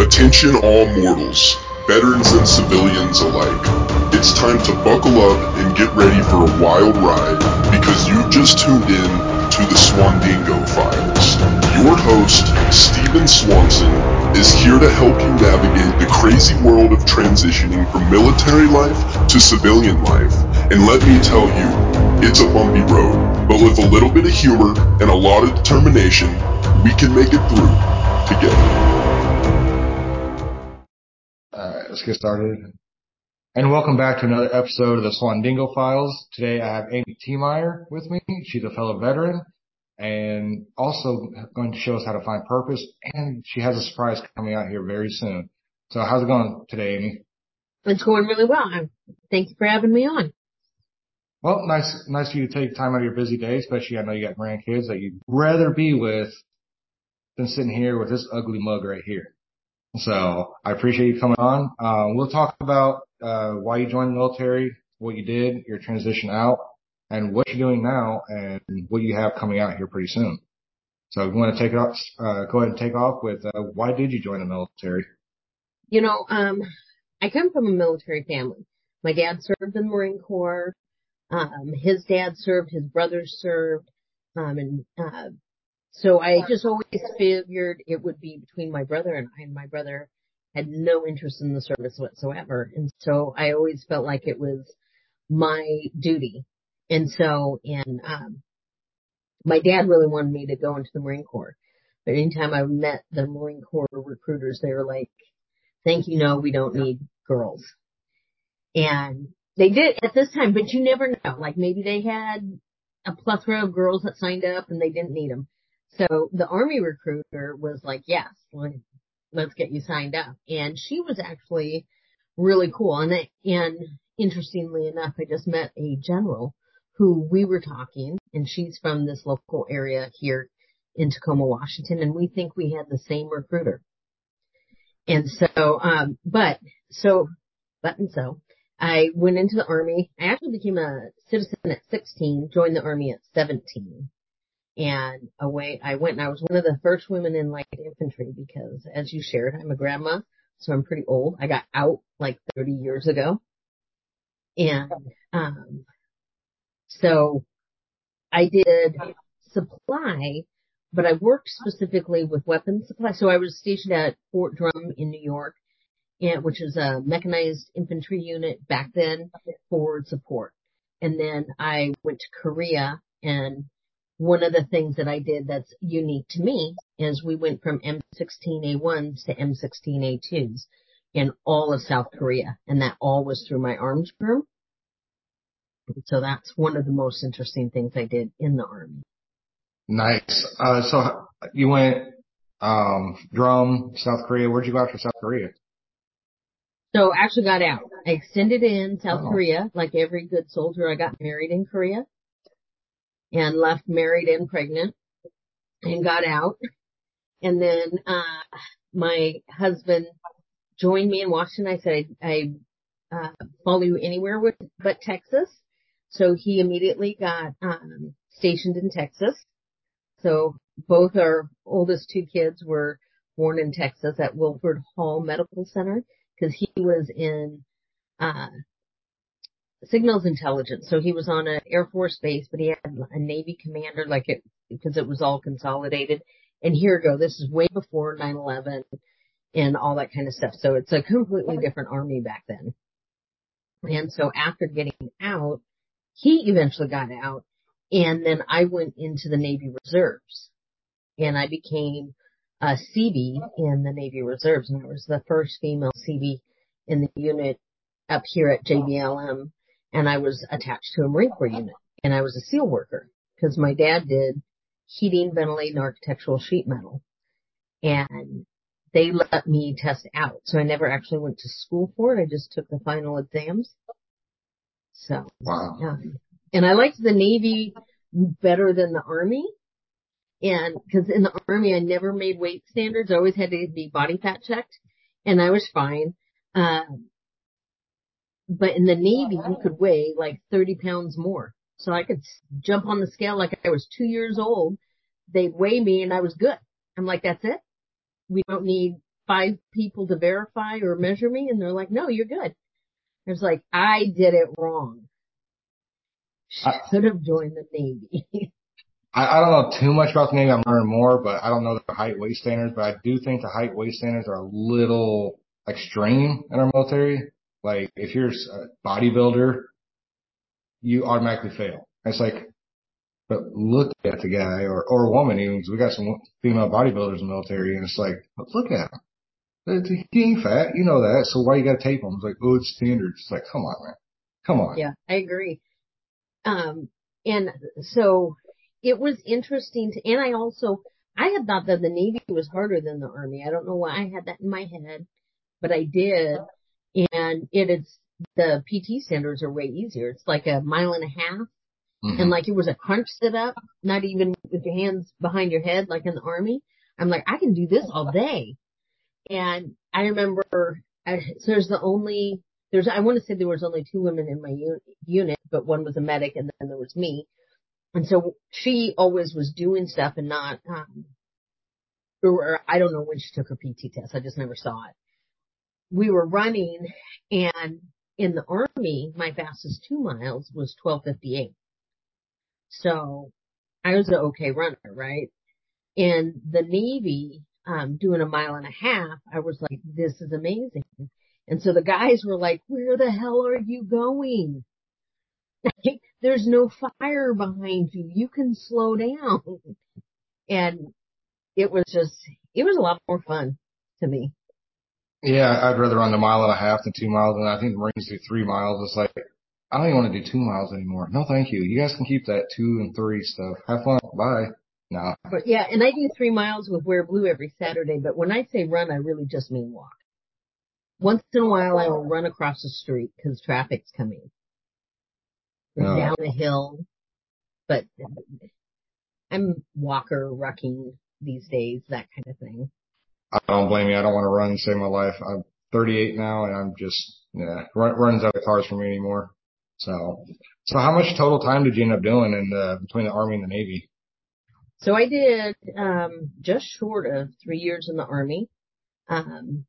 Attention all mortals, veterans and civilians alike. It's time to buckle up and get ready for a wild ride because you've just tuned in to the Swandingo Files. Your host, Stephen Swanson, is here to help you navigate the crazy world of transitioning from military life to civilian life. And let me tell you, it's a bumpy road, but with a little bit of humor and a lot of determination, we can make it through together. Let's get started. And welcome back to another episode of the Swandingo Files. Today I have Amy Tiemeyer with me. She's a fellow veteran and also going to show us how to find purpose. And she has a surprise coming out here very soon. So how's it going today, Amy? It's going really well. Thank you for having me on. Well, nice, nice for you to take time out of your busy day, especially I know you got grandkids that you'd rather be with than sitting here with this ugly mug right here. So I appreciate you coming on. Um, we'll talk about, uh, why you joined the military, what you did, your transition out, and what you're doing now and what you have coming out here pretty soon. So if want to take it off, uh, go ahead and take off with, uh, why did you join the military? You know, um, I come from a military family. My dad served in the Marine Corps. Um, his dad served, his brothers served, um, and, uh, so I just always figured it would be between my brother and I, and my brother had no interest in the service whatsoever. And so I always felt like it was my duty. And so, and, um, my dad really wanted me to go into the Marine Corps. But anytime I met the Marine Corps recruiters, they were like, thank you, no, we don't need girls. And they did at this time, but you never know. Like maybe they had a plethora of girls that signed up and they didn't need them. So the army recruiter was like, yes, let's get you signed up. And she was actually really cool. And, and interestingly enough, I just met a general who we were talking and she's from this local area here in Tacoma, Washington. And we think we had the same recruiter. And so, um, but so, but and so I went into the army. I actually became a citizen at 16, joined the army at 17 and away I went and I was one of the first women in light infantry because as you shared, I'm a grandma, so I'm pretty old. I got out like 30 years ago. And, um, so I did supply, but I worked specifically with weapons supply. So I was stationed at Fort Drum in New York, and, which is a mechanized infantry unit back then forward support. And then I went to Korea and one of the things that I did that's unique to me is we went from M16A1s to M16A2s in all of South Korea, and that all was through my arms room. So that's one of the most interesting things I did in the army. Nice. Uh, so you went, um, drum, South Korea. Where'd you go after South Korea? So actually got out. I extended in South oh. Korea, like every good soldier. I got married in Korea and left married and pregnant and got out. And then, uh, my husband joined me in Washington. I said, I, uh, follow you anywhere with, but Texas. So he immediately got, um, stationed in Texas. So both our oldest two kids were born in Texas at Wilford Hall Medical Center because he was in, uh, signals intelligence. So he was on an Air Force base, but he had a Navy commander, like it, because it was all consolidated. And here we go. This is way before 9-11 and all that kind of stuff. So it's a completely different army back then. And so after getting out, he eventually got out and then I went into the Navy Reserves and I became a Seabee in the Navy Reserves and I was the first female Seabee in the unit up here at JBLM and I was attached to a Marine Corps unit and I was a steel worker because my dad did heating, ventilating, architectural sheet metal and they let me test out. So I never actually went to school for it. I just took the final exams. So, wow. Yeah. And I liked the Navy better than the Army. And cause in the Army, I never made weight standards. I always had to be body fat checked and I was fine. Uh, but in the Navy, you could weigh like 30 pounds more. So I could jump on the scale like I was two years old. They'd weigh me and I was good. I'm like, that's it. We don't need five people to verify or measure me and they're like, no, you're good. I was like, I did it wrong. I should have joined the Navy. I, I don't know too much about the Navy. I'm learning more, but I don't know the height weight standards, but I do think the height weight standards are a little extreme in our military. Like if you're a bodybuilder, you automatically fail. It's like, but look at the guy or, or woman even, we got some female bodybuilders in the military and it's like, look at him. He ain't fat. You know that. So why you gotta tape him? It's like, oh, it's standards. It's like, come on, man. Come on. Yeah, I agree. Um, and so it was interesting to, and I also, I had thought that the Navy was harder than the Army. I don't know why I had that in my head, but I did. And it is, the PT standards are way easier. It's like a mile and a half. Mm-hmm. And like it was a crunch sit up, not even with your hands behind your head like in the army. I'm like, I can do this all day. And I remember, I, so there's the only, there's, I want to say there was only two women in my unit, but one was a medic and then there was me. And so she always was doing stuff and not, um, or I don't know when she took her PT test. I just never saw it. We were running and in the army, my fastest two miles was 1258. So I was an okay runner, right? In the Navy, um, doing a mile and a half, I was like, this is amazing. And so the guys were like, where the hell are you going? There's no fire behind you. You can slow down. And it was just, it was a lot more fun to me. Yeah, I'd rather run the mile and a half than two miles, and I think the Marines do three miles. It's like, I don't even want to do two miles anymore. No, thank you. You guys can keep that two and three stuff. Have fun. Bye. No. But yeah, and I do three miles with Wear Blue every Saturday, but when I say run, I really just mean walk. Once in a while, I will run across the street because traffic's coming oh. down a hill, but I'm walker rucking these days, that kind of thing. I don't blame you. I don't want to run and save my life. I'm 38 now and I'm just, yeah, run, running's out of cars for me anymore. So, so how much total time did you end up doing in the, between the Army and the Navy? So I did, um, just short of three years in the Army. Um,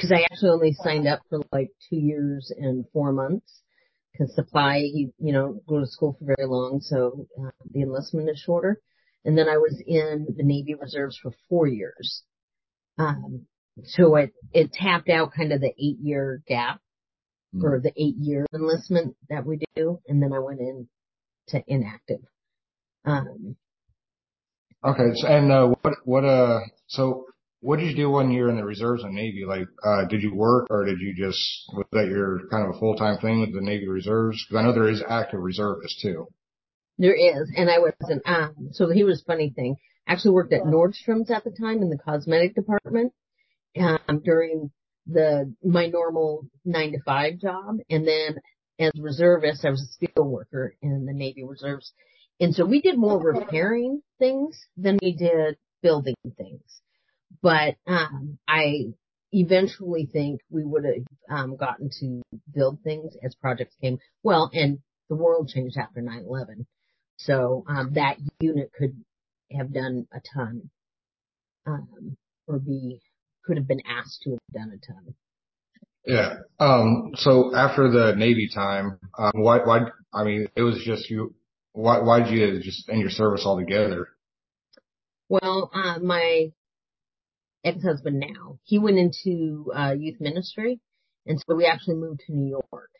cause I actually only signed up for like two years and four months. Cause supply, you, you know, go to school for very long. So, uh, the enlistment is shorter. And then I was in the Navy Reserves for four years. Um, so it, it tapped out kind of the eight year gap mm. or the eight year enlistment that we do. And then I went in to inactive. Um, okay. So, and, uh, what, what, uh, so what did you do you were in the reserves and Navy? Like, uh, did you work or did you just, was that your kind of a full-time thing with the Navy reserves? Cause I know there is active reservists too. There is. And I wasn't. um, so he was funny thing. Actually worked at Nordstrom's at the time in the cosmetic department, um, during the, my normal nine to five job. And then as reservist, I was a steel worker in the Navy reserves. And so we did more repairing things than we did building things. But, um, I eventually think we would have, um, gotten to build things as projects came. Well, and the world changed after 9-11. So, um, that unit could have done a ton, um, or be, could have been asked to have done a ton. Yeah. Um, so after the Navy time, um, why, why, I mean, it was just you, why, why'd you just end your service altogether? Well, uh, my ex-husband now, he went into, uh, youth ministry. And so we actually moved to New York.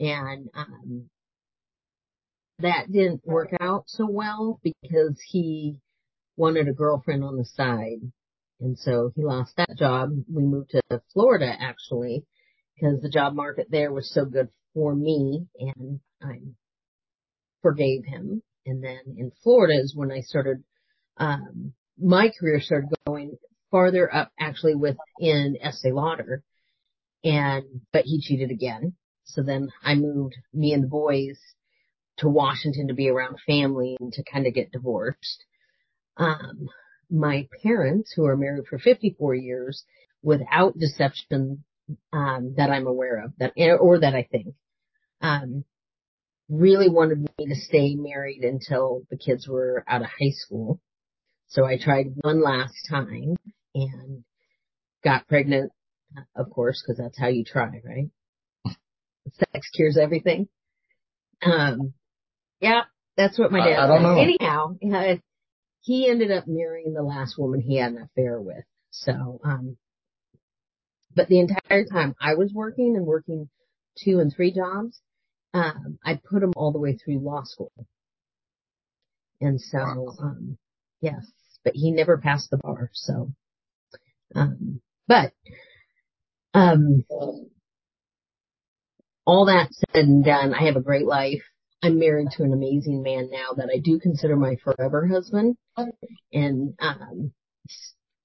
And, um, that didn't work out so well because he wanted a girlfriend on the side. And so he lost that job. We moved to Florida actually because the job market there was so good for me and I forgave him. And then in Florida is when I started, um, my career started going farther up actually within Estee Lauder. And, but he cheated again. So then I moved me and the boys to Washington to be around family and to kind of get divorced. Um, my parents, who are married for 54 years, without deception, um, that I'm aware of, that or that I think, um, really wanted me to stay married until the kids were out of high school. So I tried one last time and got pregnant, of course, because that's how you try, right? Sex cures everything. Um, yeah, that's what my dad I, I don't know. Anyhow, he ended up marrying the last woman he had an affair with. So, um, but the entire time I was working and working two and three jobs, um, I put him all the way through law school. And so, Wow. um, yes, but he never passed the bar. So, um, but, um, all that said and done, I have a great life. I'm married to an amazing man now that I do consider my forever husband. And, um,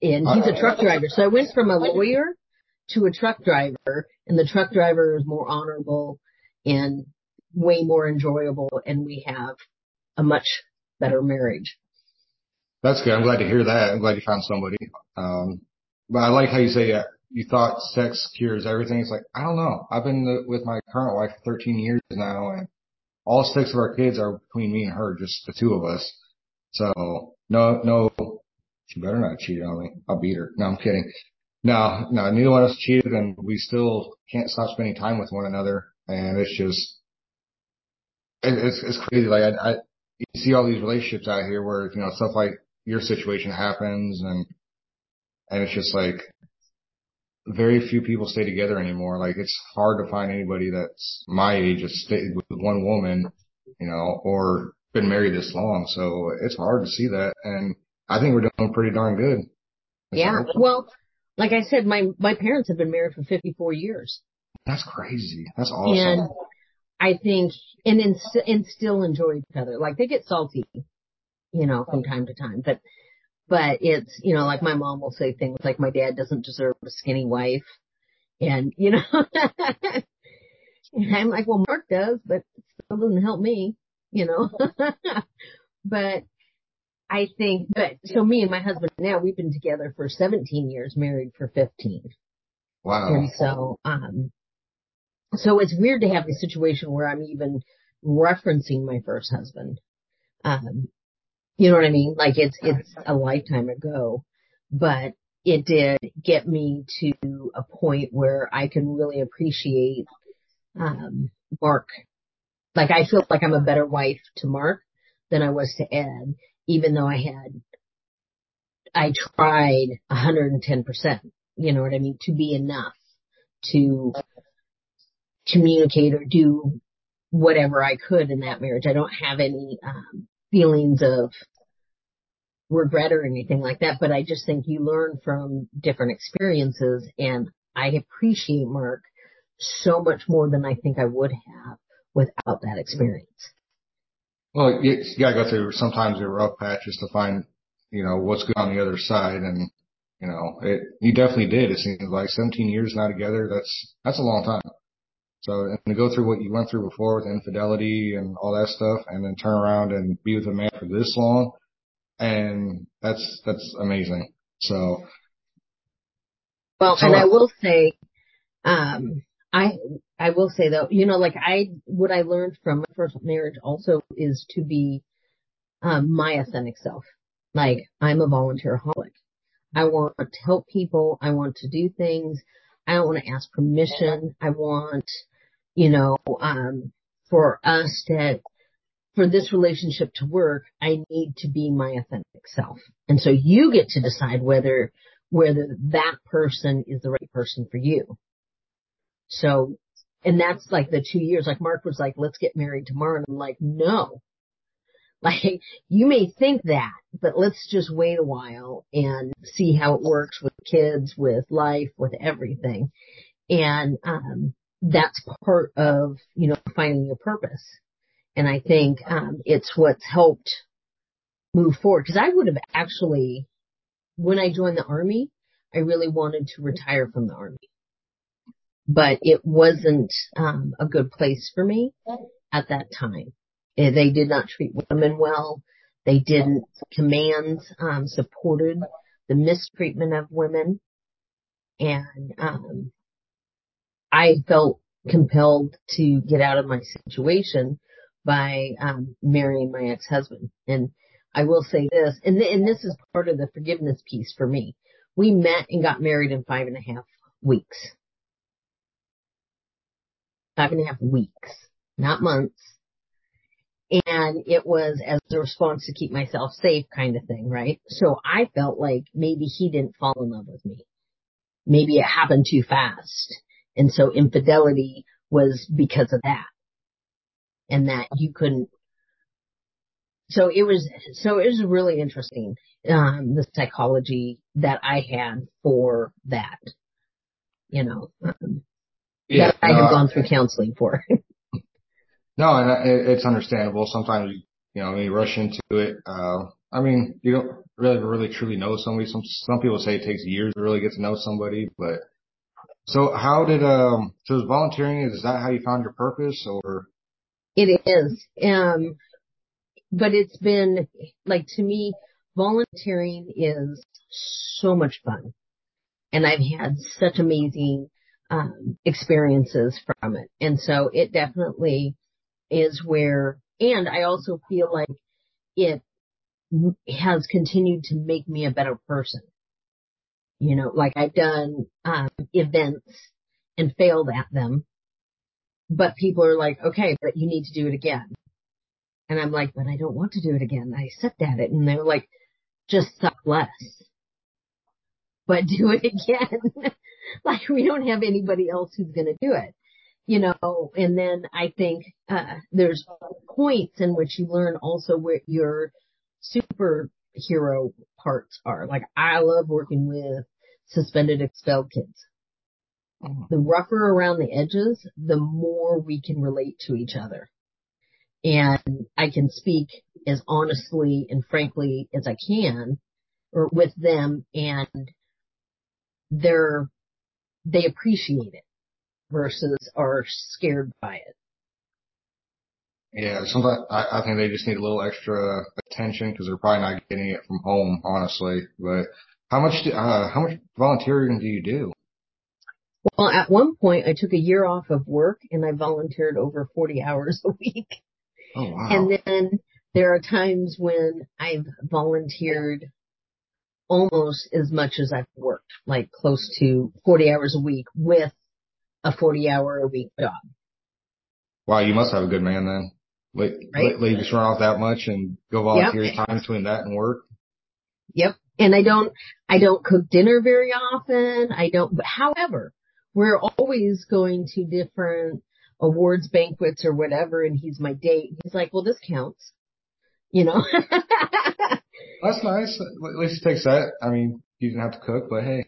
and he's a truck driver. So I went from a lawyer to a truck driver and the truck driver is more honorable and way more enjoyable and we have a much better marriage. That's good. I'm glad to hear that. I'm glad you found somebody. Um, but I like how you say uh, you thought sex cures everything. It's like, I don't know. I've been with my current wife for 13 years now and all six of our kids are between me and her, just the two of us. So no, no, she better not cheat on me. I'll beat her. No, I'm kidding. No, no, neither one of us cheated and we still can't stop spending time with one another. And it's just, it, it's, it's crazy. Like I, I, you see all these relationships out here where, you know, stuff like your situation happens and, and it's just like very few people stay together anymore. Like it's hard to find anybody that's my age that's stayed with one woman, you know, or been married this long. So it's hard to see that. And I think we're doing pretty darn good. Yeah. Well, like I said, my, my parents have been married for 54 years. That's crazy. That's awesome. And I think, and, in, and still enjoy each other. Like they get salty, you know, from time to time, but, but it's, you know, like my mom will say things like my dad doesn't deserve a skinny wife. And, you know, and I'm like, well, Mark does, but it still doesn't help me, you know, but I think, but so me and my husband now, we've been together for 17 years, married for 15. Wow. And so, um, so it's weird to have a situation where I'm even referencing my first husband. Um, you know what I mean? Like it's, it's a lifetime ago, but it did get me to a point where I can really appreciate, um, Mark. Like I feel like I'm a better wife to Mark than I was to Ed, even though I had, I tried 110%, you know what I mean, to be enough to communicate or do whatever I could in that marriage. I don't have any um, feelings of regret or anything like that, but I just think you learn from different experiences and I appreciate Mark so much more than I think I would have without that experience. Well, you, you gotta go through sometimes the rough patches to find, you know, what's good on the other side. And, you know, it, you definitely did. It seems like 17 years now together. That's, that's a long time. So, and to go through what you went through before with infidelity and all that stuff and then turn around and be with a man for this long. And that's, that's amazing. So. Well, So- and I will say, um, I, I will say though, you know, like I, what I learned from my first marriage also is to be, um, my authentic self. Like I'm a volunteeraholic. I want to help people. I want to do things. I don't want to ask permission. I want, you know, um, for us to, for this relationship to work, I need to be my authentic self. And so you get to decide whether, whether that person is the right person for you. So, and that's like the two years, like Mark was like, let's get married tomorrow. And I'm like, no, like you may think that, but let's just wait a while and see how it works with kids, with life, with everything. And, um, that's part of, you know, finding your purpose. And I think, um, it's what's helped move forward. Cause I would have actually, when I joined the army, I really wanted to retire from the army, but it wasn't, um, a good place for me at that time. Eh, They did not treat women well. They didn't, commands, um, supported the mistreatment of women. And, um, I felt compelled to get out of my situation by, um, marrying my ex-husband. And I will say this, and, th- and this is part of the forgiveness piece for me. we met and got married in five and a half weeks. Five and a half weeks, not months. And it was as a response to keep myself safe kind of thing, right? So I felt like maybe he didn't fall in love with me. Maybe it happened too fast. And so infidelity was because of that. And that you couldn't so it was so it was really interesting um the psychology that I had for that you know um, yeah, that I have gone through counseling for. No and it's understandable. Sometimes you you know you rush into it. Uh I mean you don't really really truly know somebody. Some some people say it takes years to really get to know somebody but so how did um so is volunteering is that how you found your purpose or it is um but it's been like to me, volunteering is so much fun. And I've had such amazing um, experiences from it. And so it definitely is where, and I also feel like it has continued to make me a better person. You know, like I've done um, events and failed at them, but people are like, okay, but you need to do it again. And I'm like, but I don't want to do it again. I sucked at it. And they're like, just suck less. But do it again. like we don't have anybody else who's going to do it. You know, and then I think, uh, there's points in which you learn also where your superhero parts are. Like I love working with suspended expelled kids. Mm-hmm. The rougher around the edges, the more we can relate to each other and I can speak as honestly and frankly as I can or with them and they're, they appreciate it versus are scared by it. Yeah, sometimes I, I think they just need a little extra attention because they're probably not getting it from home, honestly. But how much, do, uh, how much volunteering do you do? Well, at one point I took a year off of work and I volunteered over 40 hours a week. Oh, wow. And then there are times when I've volunteered almost as much as I've worked, like close to 40 hours a week with a 40 hour a week job. Wow, you must have a good man then. Right? you just run off that much and go volunteer yep. time between that and work. Yep. And I don't, I don't cook dinner very often. I don't, but however, we're always going to different awards banquets or whatever and he's my date. He's like, well, this counts, you know? That's nice. At least he takes that. I mean, he didn't have to cook, but hey,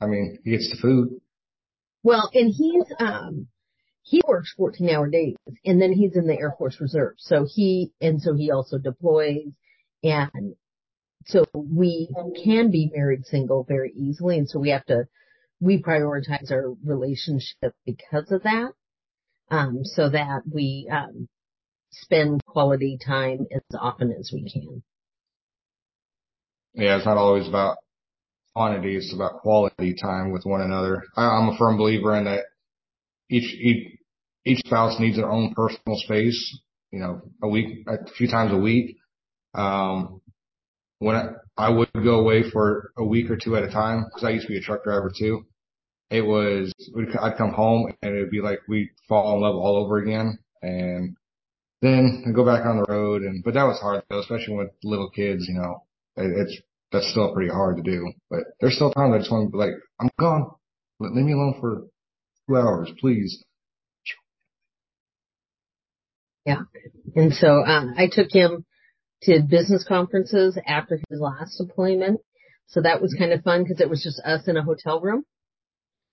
I mean, he gets the food. Well, and he's, um, he works 14 hour days and then he's in the Air Force Reserve. So he, and so he also deploys and so we can be married single very easily. And so we have to, we prioritize our relationship because of that um, so that we um, spend quality time as often as we can. Yeah, it's not always about quantity; it's about quality time with one another. I, I'm a firm believer in that each each spouse needs their own personal space. You know, a week, a few times a week. Um, when I, would go away for a week or two at a time, because I used to be a truck driver too it was, I'd come home and it'd be like we'd fall in love all over again. And then I go back on the road and, but that was hard though, especially with little kids, you know, it, it's, that's still pretty hard to do, but there's still times I just want to be like, I'm gone. Leave me alone for two hours, please. Yeah. And so, um, I took him to business conferences after his last deployment. So that was kind of fun because it was just us in a hotel room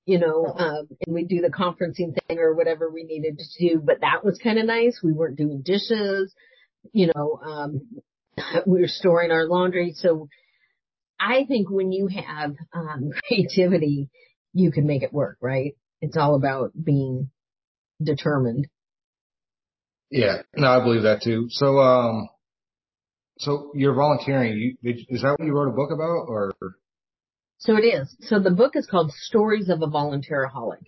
you know, um, and we do the conferencing thing or whatever we needed to do, but that was kind of nice. We weren't doing dishes, you know, um, we were storing our laundry. So I think when you have, um, creativity, you can make it work, right? It's all about being determined. Yeah, no, I believe that too. So, um, so you're volunteering. You, is that what you wrote a book about or? So it is. So the book is called Stories of a Volunteeraholic.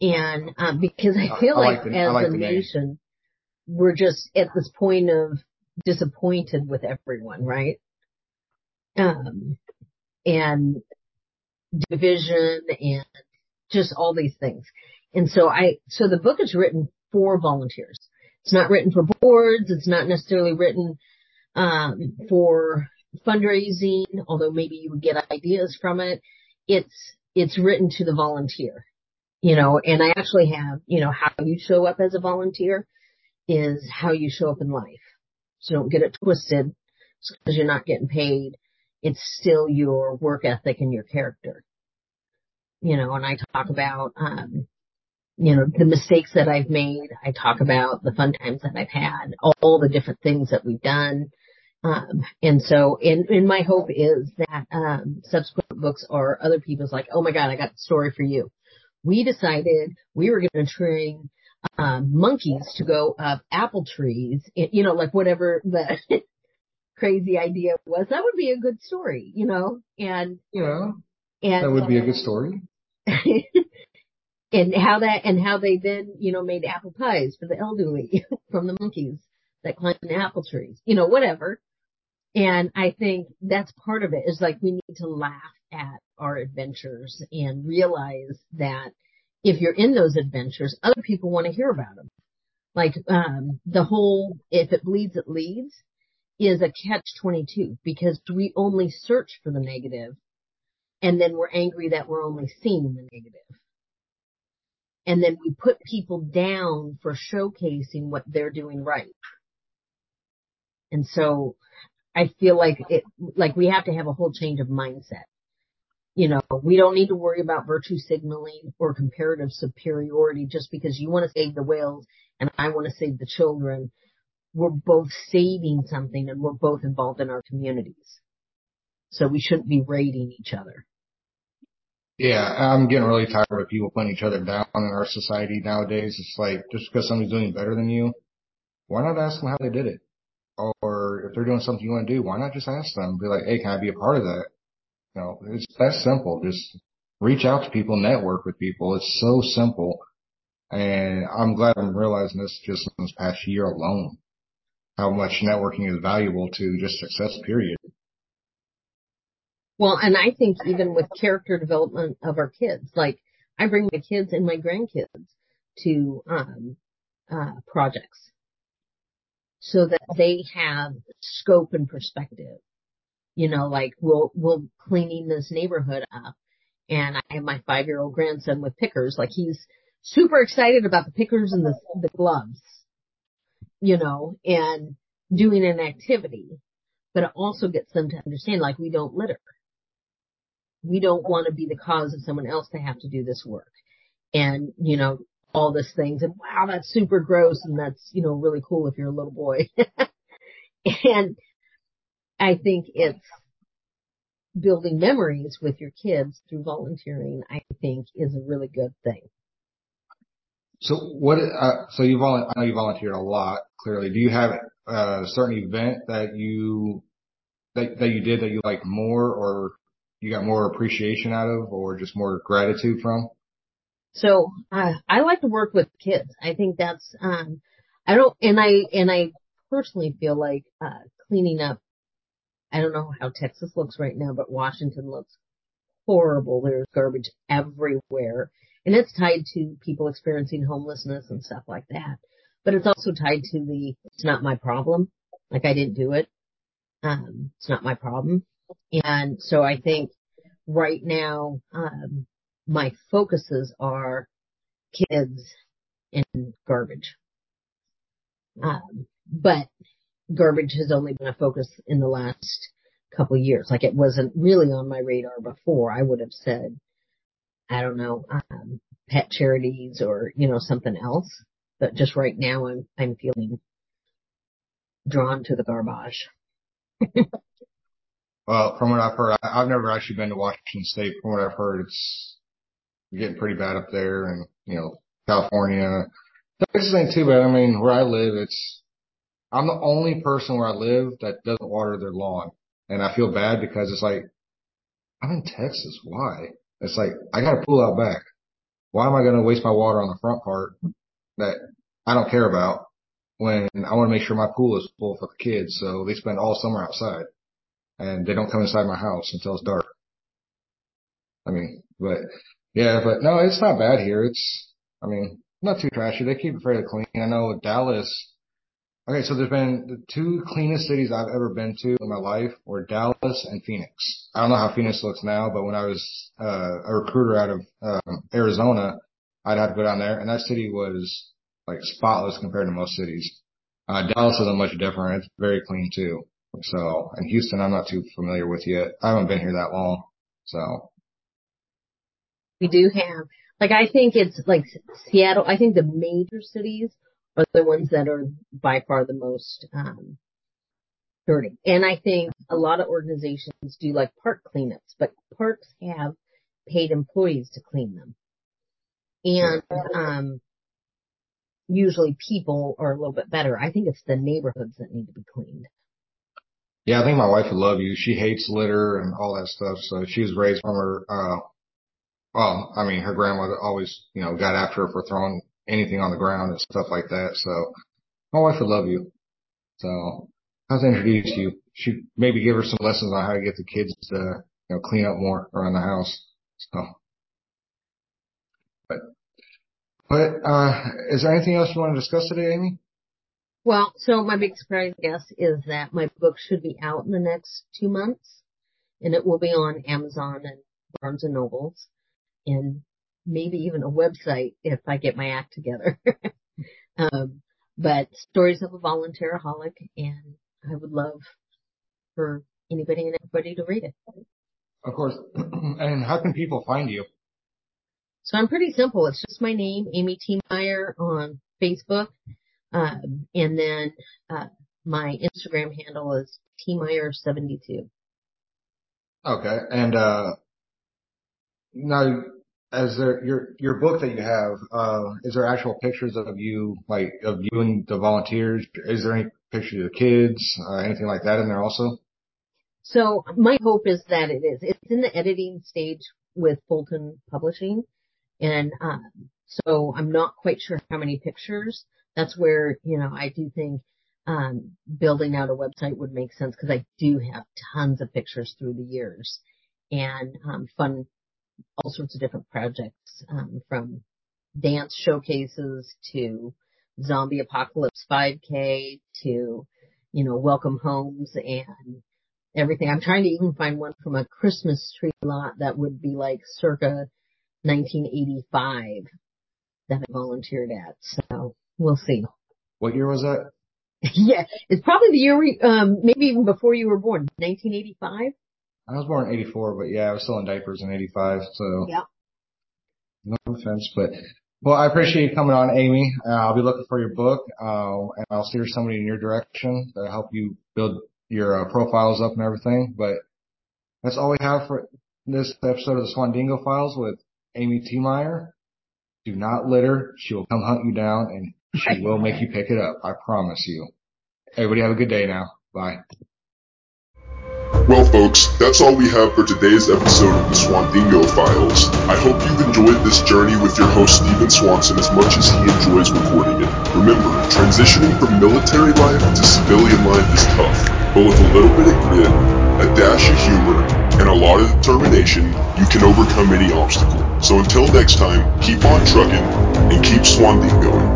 And um, because I feel I like, like the, as like a nation, we're just at this point of disappointed with everyone, right? Um, and division and just all these things. And so I, so the book is written for volunteers. It's not written for boards. It's not necessarily written, um, for fundraising, although maybe you would get ideas from it. It's, it's written to the volunteer, you know, and I actually have, you know, how you show up as a volunteer is how you show up in life. So don't get it twisted because you're not getting paid. It's still your work ethic and your character. You know, and I talk about, um, you know, the mistakes that I've made. I talk about the fun times that I've had, all the different things that we've done. Um, and so, and, and my hope is that, um, subsequent books are other people's like, oh my God, I got the story for you. We decided we were going to train, um, monkeys to go up apple trees, and, you know, like whatever the crazy idea was. That would be a good story, you know, and, You know, and that would be a good story. and how that and how they then you know made apple pies for the elderly from the monkeys that climbed the apple trees you know whatever and i think that's part of it is like we need to laugh at our adventures and realize that if you're in those adventures other people want to hear about them like um the whole if it bleeds it leads is a catch 22 because we only search for the negative and then we're angry that we're only seeing the negative. and then we put people down for showcasing what they're doing right. And so I feel like it, like we have to have a whole change of mindset. You know, we don't need to worry about virtue signaling or comparative superiority just because you want to save the whales and I want to save the children. We're both saving something and we're both involved in our communities. So we shouldn't be rating each other. Yeah, I'm getting really tired of people putting each other down in our society nowadays. It's like just because somebody's doing better than you, why not ask them how they did it? Or if they're doing something you want to do, why not just ask them? Be like, hey, can I be a part of that? You know, it's that simple. Just reach out to people, network with people. It's so simple. And I'm glad I'm realizing this just in this past year alone, how much networking is valuable to just success period. Well, and I think even with character development of our kids, like I bring my kids and my grandkids to um, uh, projects so that they have scope and perspective. You know, like we'll we'll cleaning this neighborhood up, and I have my five year old grandson with pickers. Like he's super excited about the pickers and the the gloves, you know, and doing an activity, but it also gets them to understand like we don't litter we don't want to be the cause of someone else to have to do this work. And, you know, all these things and wow, that's super gross and that's, you know, really cool if you're a little boy. and I think it's building memories with your kids through volunteering, I think is a really good thing. So what, uh, so you volunteer, I know you volunteered a lot, clearly. Do you have a certain event that you, that, that you did that you like more or you got more appreciation out of or just more gratitude from? So uh, I like to work with kids. I think that's um I don't and I and I personally feel like uh cleaning up I don't know how Texas looks right now, but Washington looks horrible. There's garbage everywhere. And it's tied to people experiencing homelessness and stuff like that. But it's also tied to the it's not my problem. Like I didn't do it. Um, it's not my problem. And so I think right now, um, my focuses are kids and garbage. Um, but garbage has only been a focus in the last couple of years. Like it wasn't really on my radar before. I would have said, I don't know, um, pet charities or, you know, something else. But just right now I'm, I'm feeling drawn to the garbage. Well, from what I've heard, I, have never actually been to Washington State. From what I've heard, it's getting pretty bad up there, and you know, California. Texas ain't too bad. I mean, where I live, it's I'm the only person where I live that doesn't water their lawn, and I feel bad because it's like I'm in Texas. Why? It's like I got a pool out back. Why am I going to waste my water on the front part that I don't care about when I want to make sure my pool is full for the kids? So they spend all summer outside and they don't come inside my house until it's dark. I mean, but yeah, but no, it's not bad here. It's, I mean, not too trashy. They keep it fairly clean. I know Dallas. Okay, so there's been the two cleanest cities I've ever been to in my life were Dallas and Phoenix. I don't know how Phoenix looks now, but when I was uh, a recruiter out of um, Arizona, I'd have to go down there, and that city was like spotless compared to most cities. Uh, Dallas isn't much different. It's very clean too. So, and Houston, I'm not too familiar with yet. I haven't been here that long. So. We do have, like, I think it's like Seattle, I think the major cities are the ones that are by far the most, um, dirty. And I think a lot of organizations do like park cleanups, but parks have paid employees to clean them. And, um, usually people are a little bit better. I think it's the neighborhoods that need to be cleaned. Yeah, I think my wife would love you. She hates litter and all that stuff. So she was raised from her, uh, well, I mean, her grandmother always, you know, got after her for throwing anything on the ground and stuff like that. So my wife would love you. So I was introduce you. She maybe give her some lessons on how to get the kids to, you know, clean up more around the house. So, but but uh, is there anything else you want to discuss today, Amy? Well, so my big surprise, guess, is that my book should be out in the next two months, and it will be on Amazon and Barnes and Nobles, and maybe even a website if I get my act together. um, but stories of a volunteer volunteeraholic, and I would love for anybody and everybody to read it. Of course. and how can people find you? So I'm pretty simple. It's just my name, Amy Tiemeyer on Facebook. Um, and then, uh, my Instagram handle is T Meyer72. Okay. And, uh, now as there, your, your book that you have, uh, is there actual pictures of you, like of you and the volunteers? Is there any pictures of the kids, uh, anything like that in there also? So my hope is that it is. It's in the editing stage with Fulton Publishing. And um, so I'm not quite sure how many pictures. That's where, you know, I do think um, building out a website would make sense because I do have tons of pictures through the years and um, fun, all sorts of different projects um, from dance showcases to zombie apocalypse 5K to, you know, welcome homes and everything. I'm trying to even find one from a Christmas tree lot that would be like circa 1985 that I volunteered at. So we'll see. What year was that? yeah, it's probably the year we, um, maybe even before you were born, 1985. I was born in 84, but yeah, I was still in diapers in 85, so. Yeah. No offense, but, well, I appreciate you coming on, Amy. Uh, I'll be looking for your book, uh, and I'll steer somebody in your direction to help you build your uh, profiles up and everything, but that's all we have for this episode of the Swandingo Files with Amy Tiemeyer. Do not litter. She will come hunt you down and she will make you pick it up. I promise you. Everybody have a good day now. Bye. Well, folks, that's all we have for today's episode of the Swandingo Files. I hope you've enjoyed this journey with your host, Stephen Swanson, as much as he enjoys recording it. Remember, transitioning from military life to civilian life is tough, but with a little bit of grit, a dash of humor, and a lot of determination, you can overcome any obstacle. So until next time, keep on trucking and keep Swanding going.